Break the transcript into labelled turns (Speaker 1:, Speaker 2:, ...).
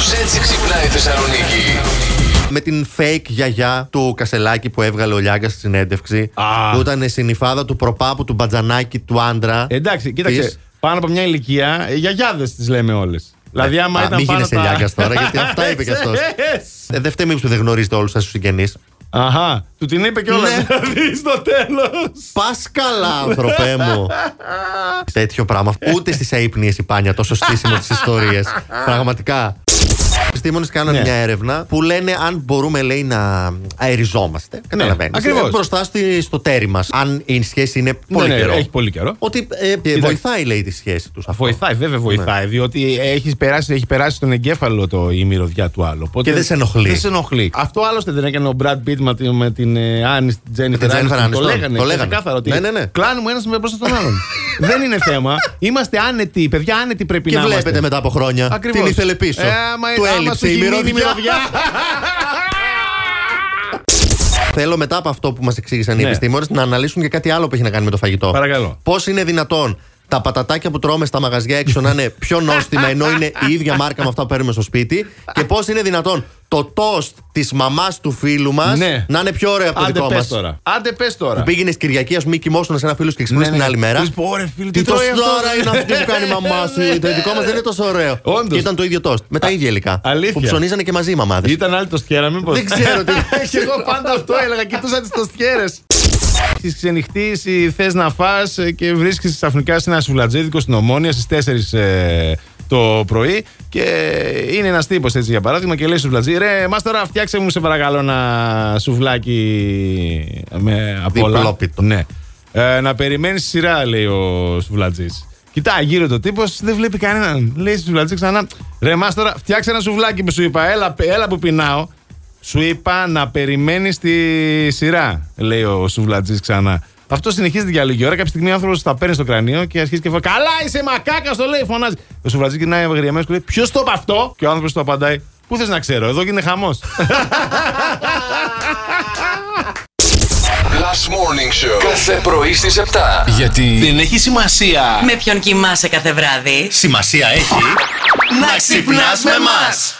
Speaker 1: Κάπως έτσι ξυπνάει η Θεσσαλονίκη.
Speaker 2: Με την fake γιαγιά του Κασελάκη που έβγαλε ο Λιάγκας στη συνέντευξη.
Speaker 3: Α.
Speaker 2: Που ήταν συνυφάδα του προπάπου του μπατζανάκι του άντρα.
Speaker 3: Εντάξει, κοίταξε.
Speaker 2: Της-
Speaker 3: Πάνω από μια ηλικία, ε, γιαγιάδες τις λέμε όλες. Δηλαδή, άμα
Speaker 2: Α,
Speaker 3: ήταν
Speaker 2: μην
Speaker 3: πάνω
Speaker 2: γίνεσαι
Speaker 3: τα...
Speaker 2: Λιάγκας τώρα, γιατί αυτά είπε κι αυτός.
Speaker 3: Yes.
Speaker 2: Ε, δεν φταίει μήπως που δεν γνωρίζετε όλους σας τους συγγενείς.
Speaker 3: Αχά, του την είπε κιόλας.
Speaker 2: Ναι.
Speaker 3: Δηλαδή στο τέλος.
Speaker 2: Πας καλά, άνθρωπέ μου. Τέτοιο πράγμα. Ούτε στις αϊπνίε η πάνια τόσο στήσιμο τι ιστορίε. Πραγματικά. Οι επιστήμονες κάναν
Speaker 3: Ναι.
Speaker 2: μια έρευνα που λένε αν μπορούμε, λέει, να αεριζόμαστε. Καταλαβαίνεις.
Speaker 3: ακριβώς.
Speaker 2: Μπροστά στη, στο τέρι μας. Αν η σχέση είναι πολύ
Speaker 3: ναι, ναι,
Speaker 2: καιρό.
Speaker 3: έχει πολύ καιρό.
Speaker 2: Ότι ε, βοηθάει, λέει, τη σχέση τους.
Speaker 3: Βοηθάει, βέβαια βοηθάει, διότι έχεις περάσει, έχει περάσει στον εγκέφαλο το, η μυρωδιά του άλλου. Οπότε
Speaker 2: Και δεν σε ενοχλεί.
Speaker 3: Δεν σε ενοχλεί. Αυτό άλλωστε δεν έκανε ο Brad Pitt με, την- με την ε, Άννη την Τζένιφερ
Speaker 2: την Jennifer
Speaker 3: Aniston. Το
Speaker 2: Aniston.
Speaker 3: λέγανε.
Speaker 2: Το
Speaker 3: και
Speaker 2: λέγανε.
Speaker 3: ξεκάθαρα ότι
Speaker 2: Ναι, ναι, ναι.
Speaker 3: κλάνουμε ένας μπροστά στον άλλον. δεν είναι θέμα. Είμαστε άνετοι. Παιδιά, άνετοι πρέπει
Speaker 2: Και
Speaker 3: να
Speaker 2: βλέπετε
Speaker 3: είμαστε.
Speaker 2: μετά από χρόνια
Speaker 3: Ακριβώς.
Speaker 2: την ήθελε πίσω.
Speaker 3: Ε, άμα,
Speaker 2: του
Speaker 3: άμα
Speaker 2: έλειψε
Speaker 3: σου
Speaker 2: η
Speaker 3: γίνει
Speaker 2: μυρωδιά.
Speaker 3: μυρωδιά.
Speaker 2: Θέλω μετά από αυτό που μας εξήγησαν οι
Speaker 3: Ναι.
Speaker 2: επιστήμονες να αναλύσουν και κάτι άλλο που έχει να κάνει με το φαγητό.
Speaker 3: Παρακαλώ.
Speaker 2: Πώς είναι δυνατόν τα πατατάκια που τρώμε στα μαγαζιά έξω να είναι πιο νόστιμα ενώ είναι η ίδια μάρκα με αυτά που παίρνουμε στο σπίτι. Και πώς είναι δυνατόν το τόστ της μαμάς του φίλου μας
Speaker 3: Ναι.
Speaker 2: να είναι πιο ωραίο από το
Speaker 3: Άντε
Speaker 2: δικό
Speaker 3: πες
Speaker 2: μας.
Speaker 3: τώρα. Άντε πες τώρα.
Speaker 2: Πήγαινες Κυριακή, ας πούμε, κοιμόσουν σε ένα φίλο και ξυπνούσε
Speaker 3: Ναι,
Speaker 2: την
Speaker 3: ναι.
Speaker 2: άλλη μέρα.
Speaker 3: Λες, πω, ρε, φίλε,
Speaker 2: Τι
Speaker 3: τι τρώει
Speaker 2: τόστ
Speaker 3: αυτός,
Speaker 2: τώρα
Speaker 3: ρε.
Speaker 2: είναι αυτή που κάνει η μαμά σου; Το δικό μας δεν είναι τόσο ωραίο.
Speaker 3: Όντως.
Speaker 2: Και ήταν το ίδιο τόστ. Με τα ίδια υλικά.
Speaker 3: Αλήθεια.
Speaker 2: Που ψωνίζανε και μαζί οι μαμάδες.
Speaker 3: Ήταν άλλη το στιέρα, μήπως.
Speaker 2: Δεν ξέρω τι.
Speaker 3: Και εγώ πάντα αυτό έλεγα. Κοιτούσα τις τοστιέρες. Έχεις ξενυχτήσει, θες να φά και βρίσκεις ξαφνικά σε ένα σουβλατζίδικο στην Ομόνια στις 4 ε, το πρωί. Και είναι ένας τύπος έτσι για παράδειγμα και λέει στο σουβλατζί: Ρε, μα τώρα φτιάξε μου σε παρακαλώ ένα σουβλάκι με απ' όλα».
Speaker 2: Διπλόπιτο.
Speaker 3: Ναι. Ε, να περιμένεις σειρά, λέει ο σουβλατζής. Κοιτάει γύρω το τύπος, δεν βλέπει κανέναν. Λέει στο σουβλατζή ξανά: Ρε, μα τώρα φτιάξε ένα σουβλάκι που σου είπα. Έλα, έλα που πεινάω. Σου είπα να περιμένεις τη σειρά, λέει ο Σουβλατζής ξανά. Αυτό συνεχίζεται για λίγη ώρα. Κάποια στιγμή ο άνθρωπος τα παίρνει στο κρανίο και αρχίζει και φωνάζει. Καλά, είσαι μακάκα, το λέει, φωνάζει. Ο Σουβλατζή γυρνάει αγριεμένο και λέει: Ποιος το είπε αυτό, και ο άνθρωπος του απαντάει: Πού θες να ξέρω, εδώ γίνεται χαμός.
Speaker 1: Last Morning Show. Κάθε πρωί στις 7. Γιατί
Speaker 4: Δεν έχει σημασία
Speaker 5: Με ποιον κοιμάσαι κάθε βράδυ;
Speaker 2: Σημασία έχει
Speaker 4: να ξυπνάς με μας.